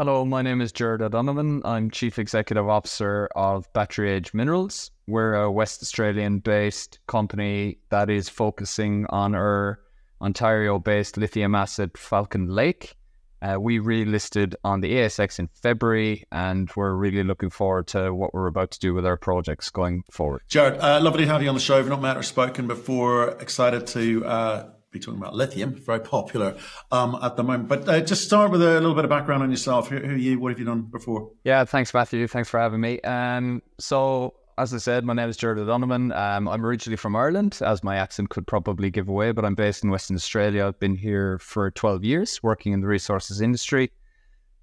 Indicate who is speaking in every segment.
Speaker 1: Hello, my name is Gerard O'Donovan. I'm Chief Executive Officer of Battery Age Minerals. We're a West Australian based company that is focusing on our Ontario based lithium asset Falcon Lake. Uh, we relisted on the ASX in February, and we're really looking forward to what we're about to do with our projects going forward.
Speaker 2: Gerard, uh, lovely to have you on the show. We've not met or spoken before. Excited to uh, be talking about lithium, very popular um, at the moment. But uh, just start with a little bit of background on yourself. Who, who, are you? What have you done before?
Speaker 1: Yeah, thanks, Matthew. Thanks for having me. Um, so as I said, my name is Gerard O'Donovan. Um, I'm originally from Ireland, as my accent could probably give away, but I'm based in Western Australia. I've been here for 12 years working in the resources industry.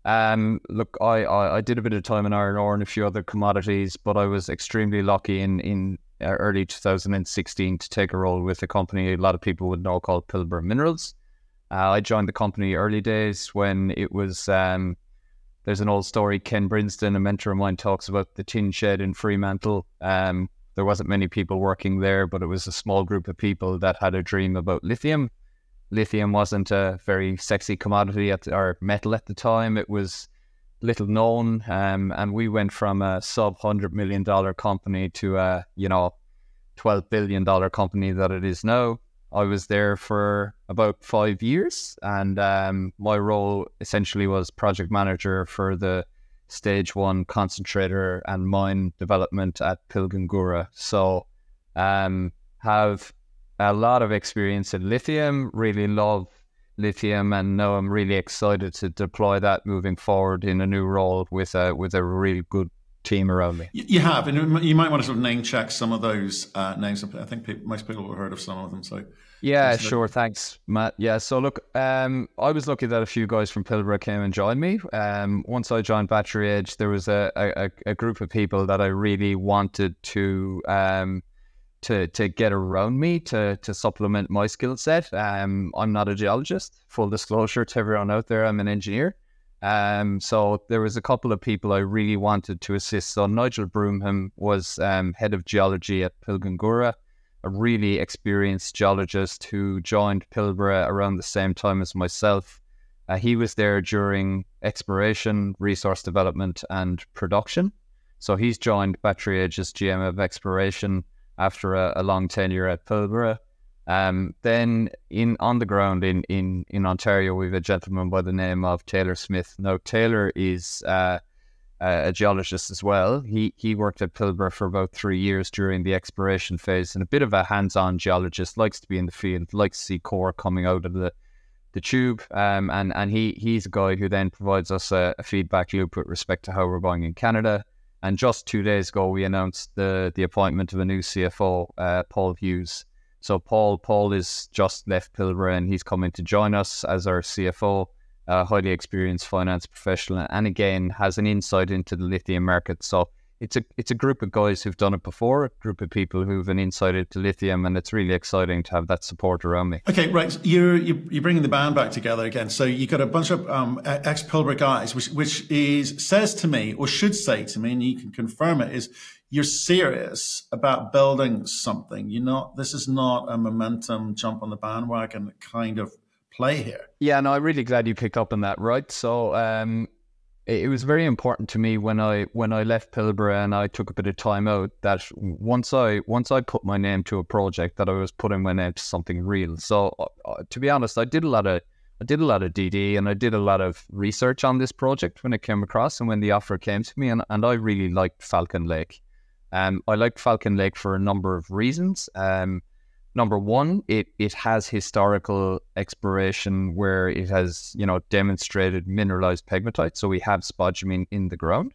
Speaker 1: Um, look, I, I, I, did a bit of time in iron ore and a few other commodities, but I was extremely lucky in, in early 2016 to take a role with a company a lot of people would know called Pilbara Minerals. Uh, I joined the company early days when it was um, there's an old story. Ken Brinsden, a mentor of mine, talks about the tin shed in Fremantle. Um, there wasn't many people working there, but it was a small group of people that had a dream about lithium. Lithium wasn't a very sexy commodity at the, or metal at the time. It was little known, um, and we went from a sub hundred million dollar company to a you know twelve billion dollar company that it is now. I was there for about five years, and um, my role essentially was project manager for the stage one concentrator and mine development at Pilgangoora. So, um, have a lot of experience in lithium. Really love lithium, and now I'm really excited to deploy that moving forward in a new role with a with a really good team around me.
Speaker 2: You have, and you might want to sort of name check some of those uh, names. I think people, most people have heard of some of them. So
Speaker 1: yeah, sure. Thanks, Matt. Yeah. So look, um, I was lucky that a few guys from Pilbara came and joined me. Um, once I joined Battery Age, there was a, a, a group of people that I really wanted to um, to to get around me to to supplement my skill set. Um, I'm not a geologist. Full disclosure to everyone out there, I'm an engineer. Um, so there was a couple of people I really wanted to assist. So Nigel Broomham was um, head of geology at Pilgangoora, a really experienced geologist who joined Pilbara around the same time as myself. Uh, he was there during exploration, resource development, and production. So he's joined Battery Age as GM of exploration after a, a long tenure at Pilbara. Um, then in on the ground in, in, in Ontario, we have a gentleman by the name of Taylor Smith. Now Taylor is uh, a geologist as well. He he worked at Pilbara for about three years during the exploration phase, and a bit of a hands-on geologist. Likes to be in the field, likes to see core coming out of the the tube. Um, and and he he's a guy who then provides us a, a feedback loop with respect to how we're going in Canada. And just two days ago, we announced the the appointment of a new CFO, uh, Paul Hughes. So Paul Paul is just left Pilbara and he's coming to join us as our CFO, a highly experienced finance professional, and again has an insight into the lithium market. So it's a it's a group of guys who've done it before, a group of people who've an insight into lithium, and it's really exciting to have that support around me.
Speaker 2: Okay, right. So you're you're bringing the band back together again. So you got a bunch of um, ex Pilbara guys, which which is says to me or should say to me, and you can confirm it is you're serious about building something. You're not. This is not a momentum jump on the bandwagon kind of play here.
Speaker 1: Yeah, no, I'm really glad you picked up on that. Right, so um, it, was very important to me when I when I left Pilbara and I took a bit of time out that once I once I put my name to a project that I was putting my name to something real. So uh, uh to be honest, I did a lot of I did a lot of DD and I did a lot of research on this project when it came across and when the offer came to me and, and I really liked Falcon Lake. Um, I liked Falcon Lake for a number of reasons. Um, number one, it it has historical exploration where it has you know demonstrated mineralized pegmatite. So we have spodumene in the ground.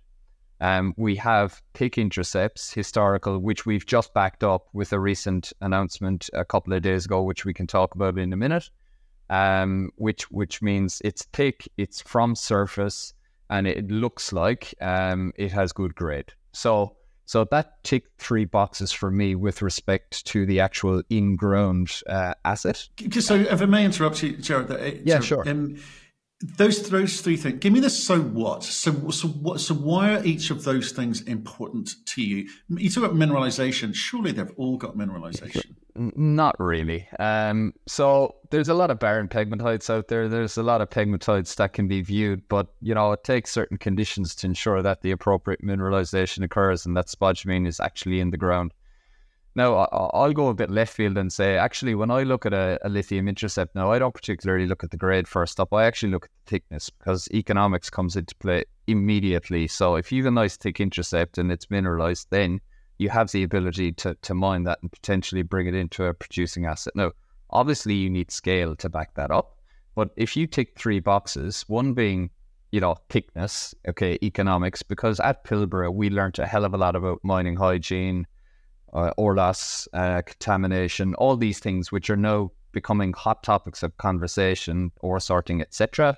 Speaker 1: Um, we have pick intercepts historical, which we've just backed up with a recent announcement a couple of days ago, which we can talk about in a minute. Um, which which means it's thick, it's from surface, and it looks like um, it has good grade. So so that ticked three boxes for me with respect to the actual in-ground uh, asset.
Speaker 2: So if I may interrupt you, Gerard. Uh,
Speaker 1: yeah, sure. Um,
Speaker 2: those those three things. Give me the so what. So so what? So why are each of those things important to you? You talk about mineralization. Surely they've all got mineralization.
Speaker 1: Not really. Um, so there's a lot of barren pegmatites out there. There's a lot of pegmatites that can be viewed, but you know it takes certain conditions to ensure that the appropriate mineralization occurs and that spodumene is actually in the ground. Now, I'll go a bit left field and say, actually, when I look at a, a, lithium intercept now, I don't particularly look at the grade first up. I actually look at the thickness because economics comes into play immediately. So if you have a nice thick intercept and it's mineralized, then you have the ability to, to mine that and potentially bring it into a producing asset. Now, obviously, you need scale to back that up. But if you tick three boxes, one being, you know, thickness, okay, economics, because at Pilbara, we learned a hell of a lot about mining hygiene uh, ore loss, uh, contamination, all these things which are now becoming hot topics of conversation, ore sorting, etc.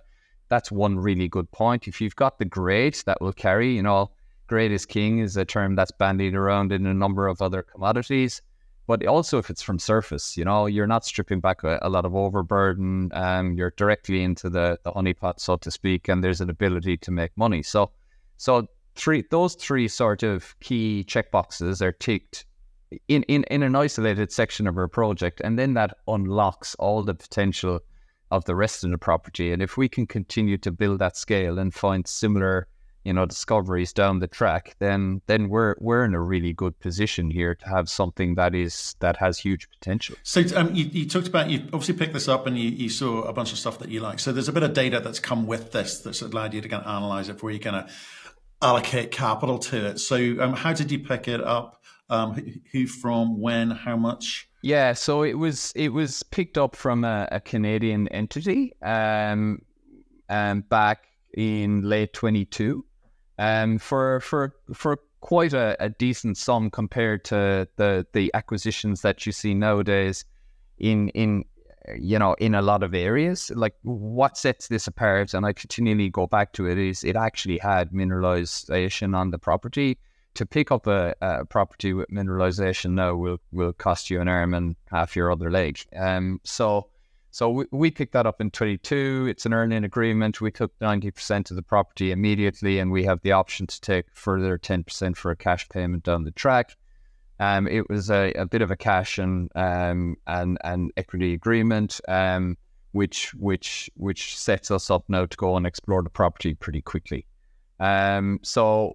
Speaker 1: That's one really good point. If you've got the grade that will carry, you know, grade is king is a term that's bandied around in a number of other commodities. But also, if it's from surface, you know, you're not stripping back a, a lot of overburden. Um, you're directly into the the honeypot, so to speak, and there's an ability to make money. So, so three those three sort of key checkboxes are ticked in, in, in an isolated section of our project, and then that unlocks all the potential of the rest of the property. And if we can continue to build that scale and find similar, you know, discoveries down the track, then then we're we're in a really good position here to have something that is that has huge potential.
Speaker 2: So um, you, you talked about you obviously picked this up and you, you saw a bunch of stuff that you like. So there's a bit of data that's come with this that's allowed you to kind of analyze it before you kind of allocate capital to it. So um, how did you pick it up? Um, who from, when, how much?
Speaker 1: Yeah, so it was it was picked up from a, a Canadian entity um, um, back in late 22 um, for for for quite a, a, decent sum compared to the the acquisitions that you see nowadays in in you know in a lot of areas. Like what sets this apart and i continually go back to it is it actually had mineralization on the property to pick up a, a, property with mineralization now will will cost you an arm and half your other leg. Um, so so we, we picked that up in 22. It's an earn-in agreement. We took 90% of the property immediately, and we have the option to take further 10% for a cash payment down the track. Um, it was a, a bit of a cash and um, and and equity agreement, um, which which which sets us up now to go and explore the property pretty quickly. Um, so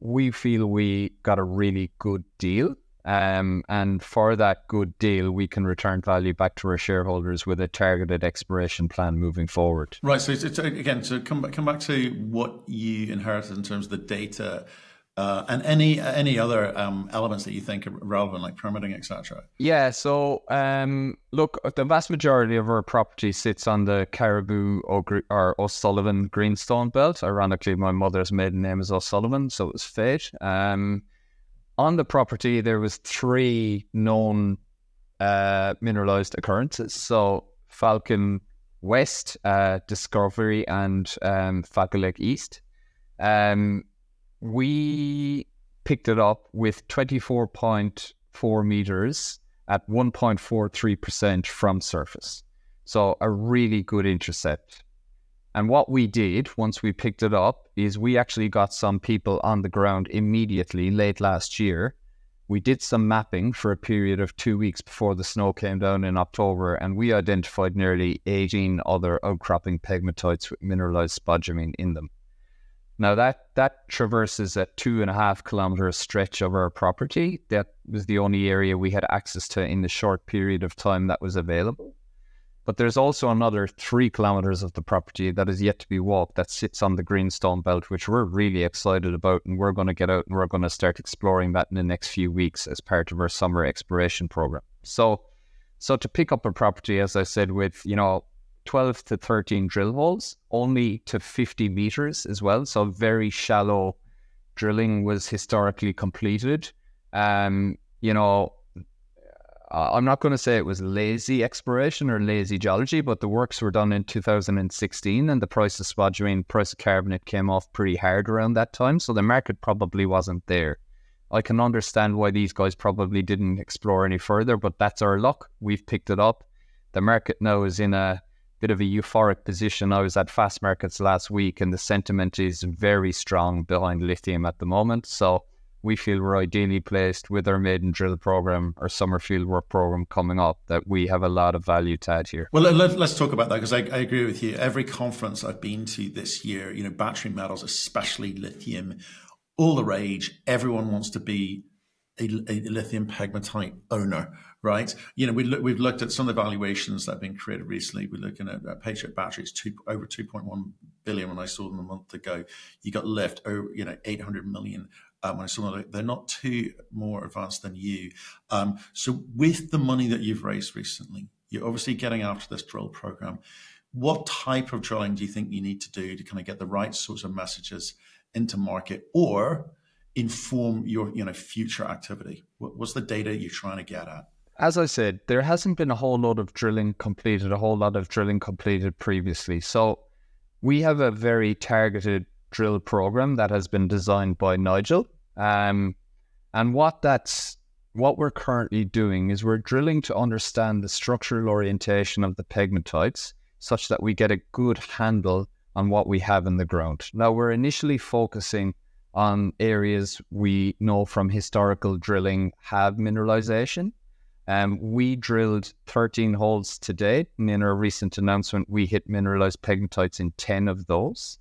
Speaker 1: we feel we got a really good deal. Um, and for that good deal, we can return value back to our shareholders with a targeted exploration plan moving forward.
Speaker 2: Right. So, it's, it's, again, so come back, come back to what you inherited in terms of the data uh, and any any other um, elements that you think are relevant, like permitting, etc.
Speaker 1: Yeah. So, um, look, the vast majority of our property sits on the Caribou or O'Sullivan Greenstone Belt. Ironically, my mother's maiden name is O'Sullivan, so it was fate. Um, on the property, there was three known uh, mineralized occurrences. So, Falcon West, uh, Discovery, and um, Falcon Lake East. Um, we picked it up with 24.4 meters at 1.43% from surface. So a really good intercept. And what we did once we picked it up is we actually got some people on the ground immediately late last year. We did some mapping for a period of two weeks before the snow came down in October, and we identified nearly 18 other outcropping pegmatites with mineralized spodumene in them. Now that that traverses a two and a half kilometer stretch of our property. That was the only area we had access to in the short period of time that was available. But there's also another three kilometers of the property that is yet to be walked that sits on the Greenstone Belt, which we're really excited about. And we're going to get out and we're going to start exploring that in the next few weeks as part of our summer exploration program. So, so to pick up a property, as I said, with, you know, 12 to 13 drill holes, only to 50 meters as well. So very shallow drilling was historically completed. Um, you know, I'm not going to say it was lazy exploration or lazy geology, but the works were done in 2016 and the price of spodumene, price of carbonate came off pretty hard around that time. So the market probably wasn't there. I can understand why these guys probably didn't explore any further, but that's our luck. We've picked it up. The market now is in a bit of a euphoric position. I was at Fastmarkets last week, and the sentiment is very strong behind lithium at the moment. So we feel we're ideally placed with our maiden drill program, our summer field work program coming up, that we have a lot of value to add here.
Speaker 2: Well, let, us talk about that because I, I, agree with you. Every conference I've been to this year, you know, battery metals, especially lithium, all the rage. Everyone wants to be a, a lithium pegmatite owner, right? You know, we look, we've looked at some of the valuations that have been created recently. We're looking at uh, Patriot Batteries, two, over 2.1 billion when I saw them a month ago. You got Li-FT, over, you know, 800 million um, when I saw them, they're not too more advanced than you. Um, so with the money that you've raised recently, you're obviously getting after this drill program. What type of drilling do you think you need to do to kind of get the right sorts of messages into market or inform your you know future activity? what's the data you're trying to get at?
Speaker 1: As I said, there hasn't been a whole lot of drilling completed, a whole lot of drilling completed previously. So we have a very targeted drill program that has been designed by Nigel. Um, and what that's what we're currently doing is we're drilling to understand the structural orientation of the pegmatites such that we get a good handle on what we have in the ground. Now we're initially focusing on areas we know from historical drilling have mineralization. Um, we drilled 13 holes today, and in our recent announcement, we hit mineralized pegmatites in 10 of those.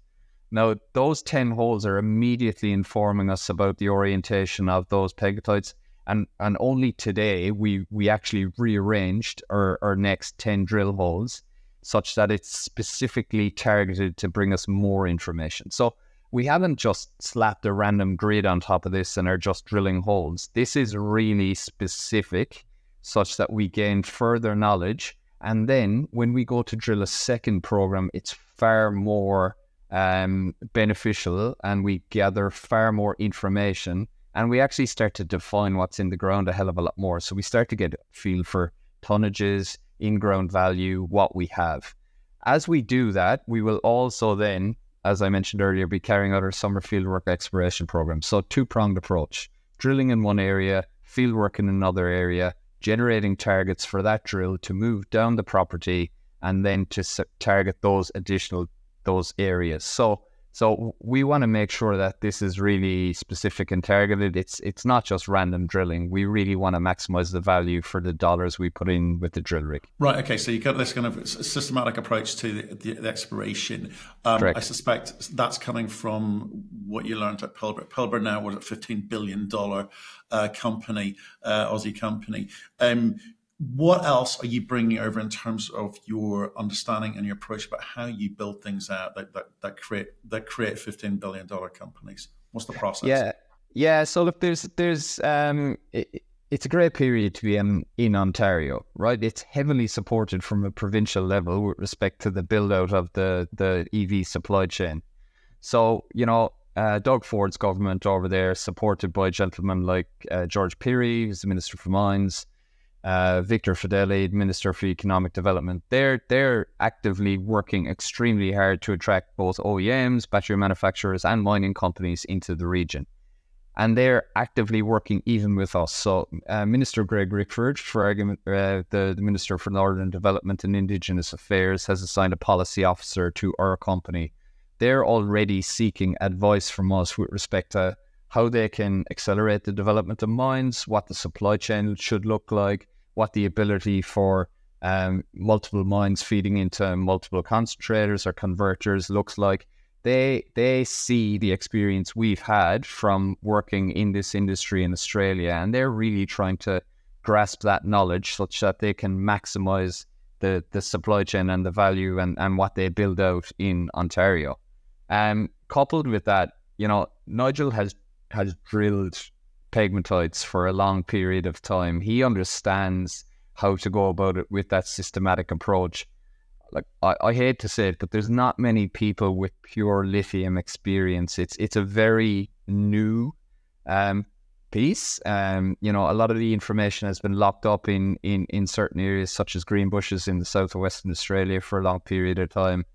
Speaker 1: Now, those 10 holes are immediately informing us about the orientation of those pegmatites. And, and only today we, we actually rearranged our, our next 10 drill holes such that it's specifically targeted to bring us more information. So we haven't just slapped a random grid on top of this and are just drilling holes. This is really specific such that we gain further knowledge. And then when we go to drill a second program, it's far more um, beneficial and we gather far more information and we actually start to define what's in the ground a hell of a lot more. So we start to get a feel for tonnages, in ground value, what we have. As we do that, we will also then, as I mentioned earlier, be carrying out our summer fieldwork exploration program. So two pronged approach drilling in one area, fieldwork in another area, generating targets for that drill to move down the property and then to target those additional those areas. So so we want to make sure that this is really specific and targeted. It's it's not just random drilling. We really want to maximize the value for the dollars we put in with the drill rig.
Speaker 2: Right. Okay. So you've got this kind of systematic approach to the, the, the exploration. Um, I suspect that's coming from what you learned at Pilbara. Pilbara now was a fifteen billion dollar uh, company, uh, Aussie company. Um, what else are you bringing over in terms of your understanding and your approach about how you build things out that, that, that create that create fifteen billion dollar companies? What's the process?
Speaker 1: Yeah, yeah. So look, there's there's um, it, it's a great period to be in, in Ontario, right? It's heavily supported from a provincial level with respect to the build out of the the EV supply chain. So you know, uh, Doug Ford's government over there, supported by gentlemen like uh, George Pirie, who's the Minister for Mines uh, Victor Fedeli, Minister for Economic Development, they're they're actively working extremely hard to attract both OEMs, battery manufacturers, and mining companies into the region, and they're actively working even with us. So, uh, Minister Greg Rickford, for argument, uh, the, the Minister for Northern Development and Indigenous Affairs, has assigned a policy officer to our company. They're already seeking advice from us with respect to how they can accelerate the development of mines, what the supply chain should look like what the ability for um, multiple mines feeding into multiple concentrators or converters looks like. They they see the experience we've had from working in this industry in Australia, and they're really trying to grasp that knowledge such that they can maximize the, the supply chain and the value and, and what they build out in Ontario. Um, coupled with that, you know, Nigel has has drilled pegmatites for a long period of time. He understands how to go about it with that systematic approach. Like I, I hate to say it, but there's not many people with pure lithium experience. It's it's a very new um, piece. Um, you know, a lot of the information has been locked up in, in, in certain areas, such as Greenbushes in the south of Western Australia, for a long period of time.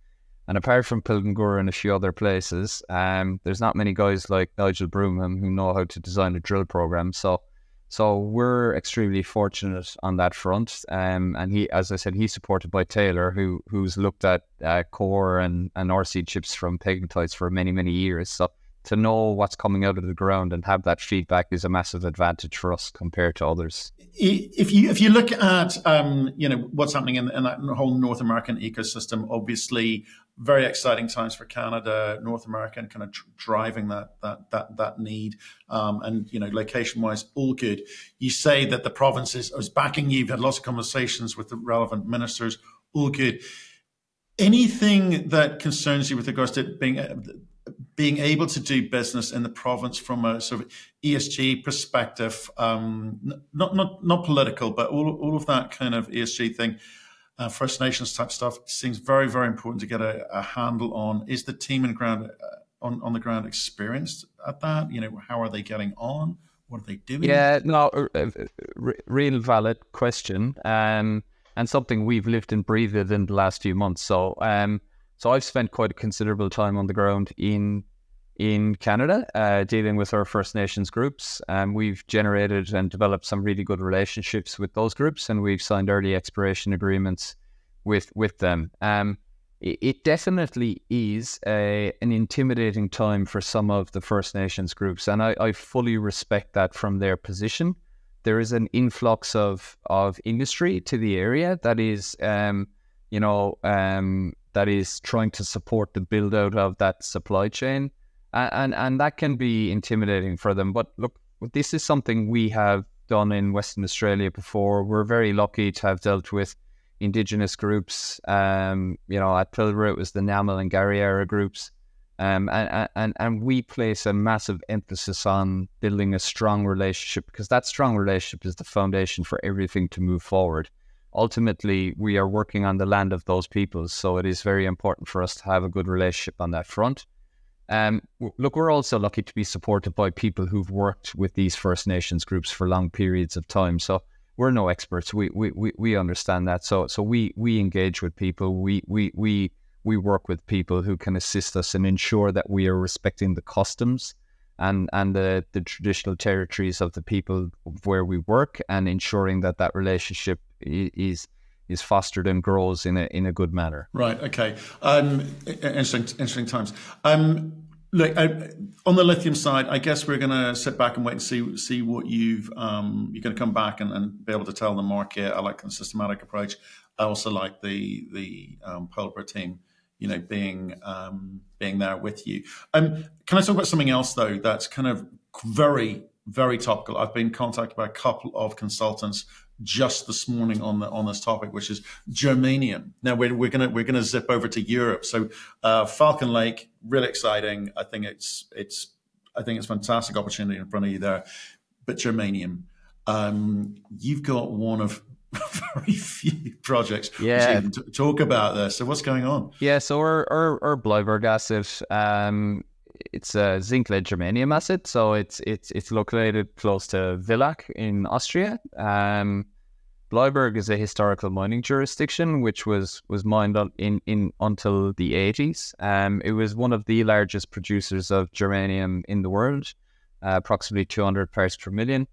Speaker 1: And apart from Pilgangoora and a few other places, um, there's not many guys like Nigel Broomham who know how to design a drill program. So So we're extremely fortunate on that front. Um, and he, as I said, he's supported by Taylor, who who's looked at uh, core and, and RC chips from pegmatites for many, many years. So to know what's coming out of the ground and have that feedback is a massive advantage for us compared to others.
Speaker 2: If you if you look at um, you know what's happening in, in that whole North American ecosystem, obviously very exciting times for Canada, North America, and kind of driving that that that that need. Um, and you know, location wise, all good. You say that the province is, is backing you. You've had lots of conversations with the relevant ministers. All good. Anything that concerns you with regards to being uh, being able to do business in the province from a sort of ESG perspective, um, not not not political, but all all of that kind of ESG thing uh, First Nations type stuff seems very, very important to get a, a handle on. Is the team in ground uh, on, on the ground experienced at that? You know, how are they getting on? What are they doing?
Speaker 1: Yeah, no, uh, uh real valid question, um, and something we've lived and breathed in the last few months. So, um, so I've spent quite a considerable time on the ground in in Canada, uh, dealing with our First Nations groups. Um, we've generated and developed some really good relationships with those groups, and we've signed early exploration agreements with with them. Um, it, it, definitely is a, an intimidating time for some of the First Nations groups, and I, I fully respect that from their position. There is an influx of of industry to the area that is, um, you know, um, that is trying to support the build out of that supply chain and and that can be intimidating for them. But look, this is something we have done in Western Australia before. We're very lucky to have dealt with indigenous groups. Um, you know, at Pilbara it was the Nyamal and Kariyarra groups. Um, and, and and we place a massive emphasis on building a strong relationship because that strong relationship is the foundation for everything to move forward. Ultimately, we are working on the land of those peoples, so it is very important for us to have a good relationship on that front. Um, look, we're also lucky to be supported by people who've worked with these First Nations groups for long periods of time. So we're no experts. We we, we, we understand that. So so we we engage with people. We we we we work with people who can assist us and ensure that we are respecting the customs and and the, the traditional territories of the people where we work and ensuring that that relationship is is fostered and grows in a in a good manner.
Speaker 2: Right. Okay. Um, interesting. Interesting times. Um, look I, on the lithium side. I guess we're going to sit back and wait and see see what you've um, you're going to come back and, and, be able to tell the market. I like the systematic approach. I also like the the um, Pilbara team. You know, being um, being there with you. Um, can I talk about something else though? That's kind of very very topical. I've been contacted by a couple of consultants just this morning on the on this topic, which is germanium. Now we're, we're gonna we're gonna zip over to Europe. So uh, Falcon Lake, really exciting. I think it's it's I think it's fantastic opportunity in front of you there. But germanium, um, you've got one of very few projects
Speaker 1: yeah.
Speaker 2: T- talk about this. So what's going on?
Speaker 1: Yeah, so our our, our Bleiburg acid, um, it's a zinc lead germanium acid, so it's it's it's located close to Villach in Austria. Um, Bleiburg is a historical mining jurisdiction, which was was mined in in until the 80s. Um, it was one of the largest producers of germanium in the world, uh, approximately 200 parts per million.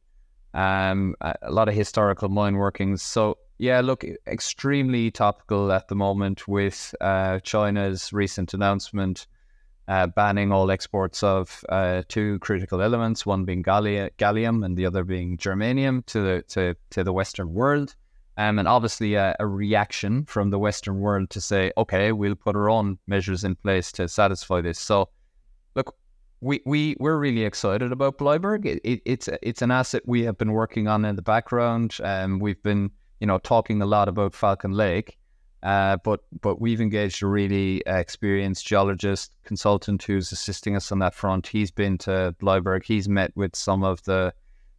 Speaker 1: Um, a lot of historical mine workings. So yeah, look, extremely topical at the moment with uh, China's recent announcement uh, banning all exports of uh, two critical elements, one being gallium and the other being germanium to the to, to the Western world. Um, and obviously a, a, reaction from the Western world to say, okay, we'll put our own measures in place to satisfy this. So, look, we, we, we're really excited about Bleiburg. It, it, it's, it's an asset we have been working on in the background. Um, we've been, you know, talking a lot about Falcon Lake. Uh, but but we've engaged a really uh, experienced geologist consultant who's assisting us on that front. He's been to Bleiburg. He's met with some of the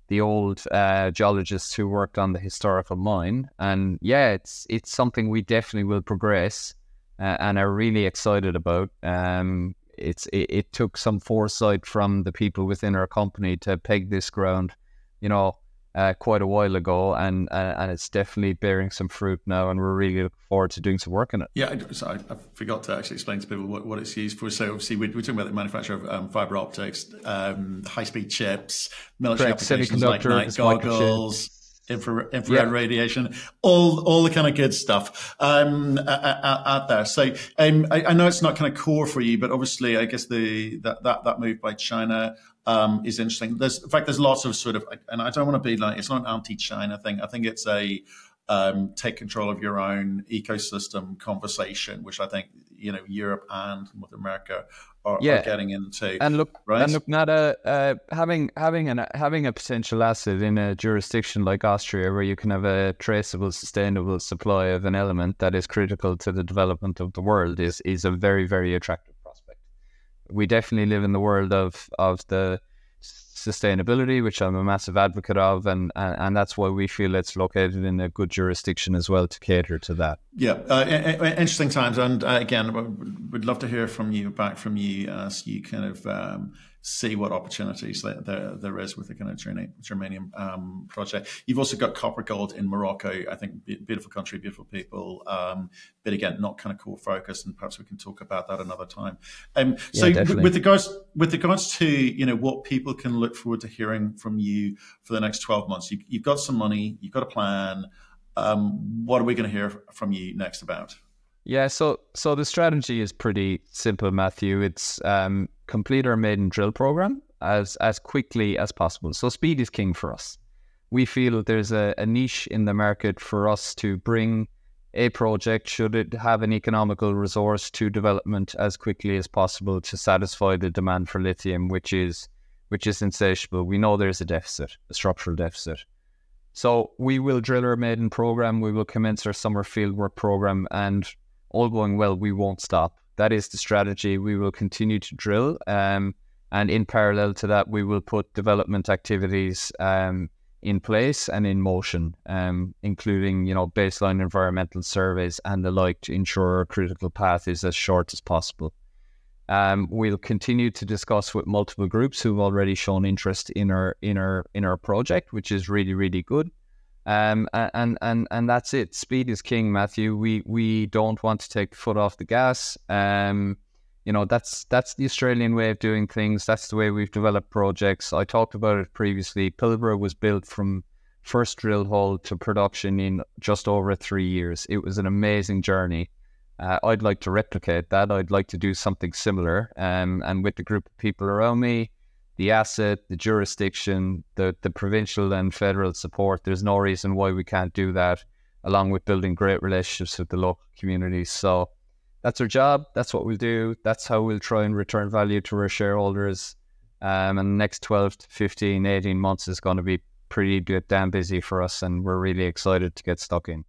Speaker 1: the old uh, geologists who worked on the historical mine, and yeah, it's it's something we definitely will progress uh, and are really excited about. Um, it's it, it took some foresight from the people within our company to peg this ground, you know, uh, quite a while ago, and, and and it's definitely bearing some fruit now, and we're really looking forward to doing some work in it.
Speaker 2: Yeah, so I, I forgot to actually explain to people what, what it's used for. So obviously we're, we're talking about the manufacture of um, fiber optics, um, high speed chips, military
Speaker 1: Correct.
Speaker 2: applications like night goggles. Infrared, infrared yeah. radiation, all all the kind of good stuff um, out there. So um, I, I, know it's not kind of core for you, but obviously, I guess the that that, that move by China um, is interesting. There's, in fact, there's lots of sort of, and I don't want to be like, it's not an anti-China thing. I think it's a um, take control of your own ecosystem conversation, which I think you know Europe and North America are, yeah. are getting into.
Speaker 1: And look, right? and look, Nada, uh, having having an having a potential asset in a jurisdiction like Austria, where you can have a traceable, sustainable supply of an element that is critical to the development of the world, is is a very very attractive prospect. we definitely live in the world of of the sustainability, which I'm a massive advocate of, and, and, and that's why we feel it's located in a good jurisdiction as well to cater to that.
Speaker 2: Yeah, uh, interesting times, and uh, again, we'd love to hear from you back from you as you kind of um, see what opportunities there, there, there is with the kind of germanium um, project. You've also got copper gold in Morocco. I think beautiful country, beautiful people, um, but again, not kind of core focus. And perhaps we can talk about that another time. Um, so yeah, with regards with regards to you know what people can look forward to hearing from you for the next twelve months, you, have got some money, you've got a plan. Um, what are we going to hear from you next about?
Speaker 1: Yeah, so so the strategy is pretty simple, Matthew. It's um, complete our maiden drill program as as quickly as possible. So speed is king for us. We feel there's a, a niche in the market for us to bring a project, should it have an economical resource, to development as quickly as possible to satisfy the demand for lithium, which is which is insatiable. We know there's a deficit, a structural deficit. So we will drill our maiden program. We will commence our summer fieldwork program, and all going well, we won't stop. That is the strategy. We will continue to drill. Um, and in parallel to that, we will put development activities um, in place and in motion, um, including you know baseline environmental surveys and the like to ensure our critical path is as short as possible. Um, we'll continue to discuss with multiple groups who've already shown interest in our in our in our project, which is really really good. Um, and and and that's it. Speed is king, Matthew. We we don't want to take foot off the gas. Um, you know that's that's the Australian way of doing things. That's the way we've developed projects. I talked about it previously. Pilbara was built from first drill hole to production in just over three years. It was an amazing journey. Uh, I'd like to replicate that. I'd like to do something similar. Um, and with the group of people around me, the asset, the jurisdiction, the, the provincial and federal support. There's no reason why we can't do that, along with building great relationships with the local communities. So that's our job. That's what we'll do. That's how we'll try and return value to our shareholders. Um, and the next 12 to 15, 18 months is going to be pretty damn busy for us. And we're really excited to get stuck in.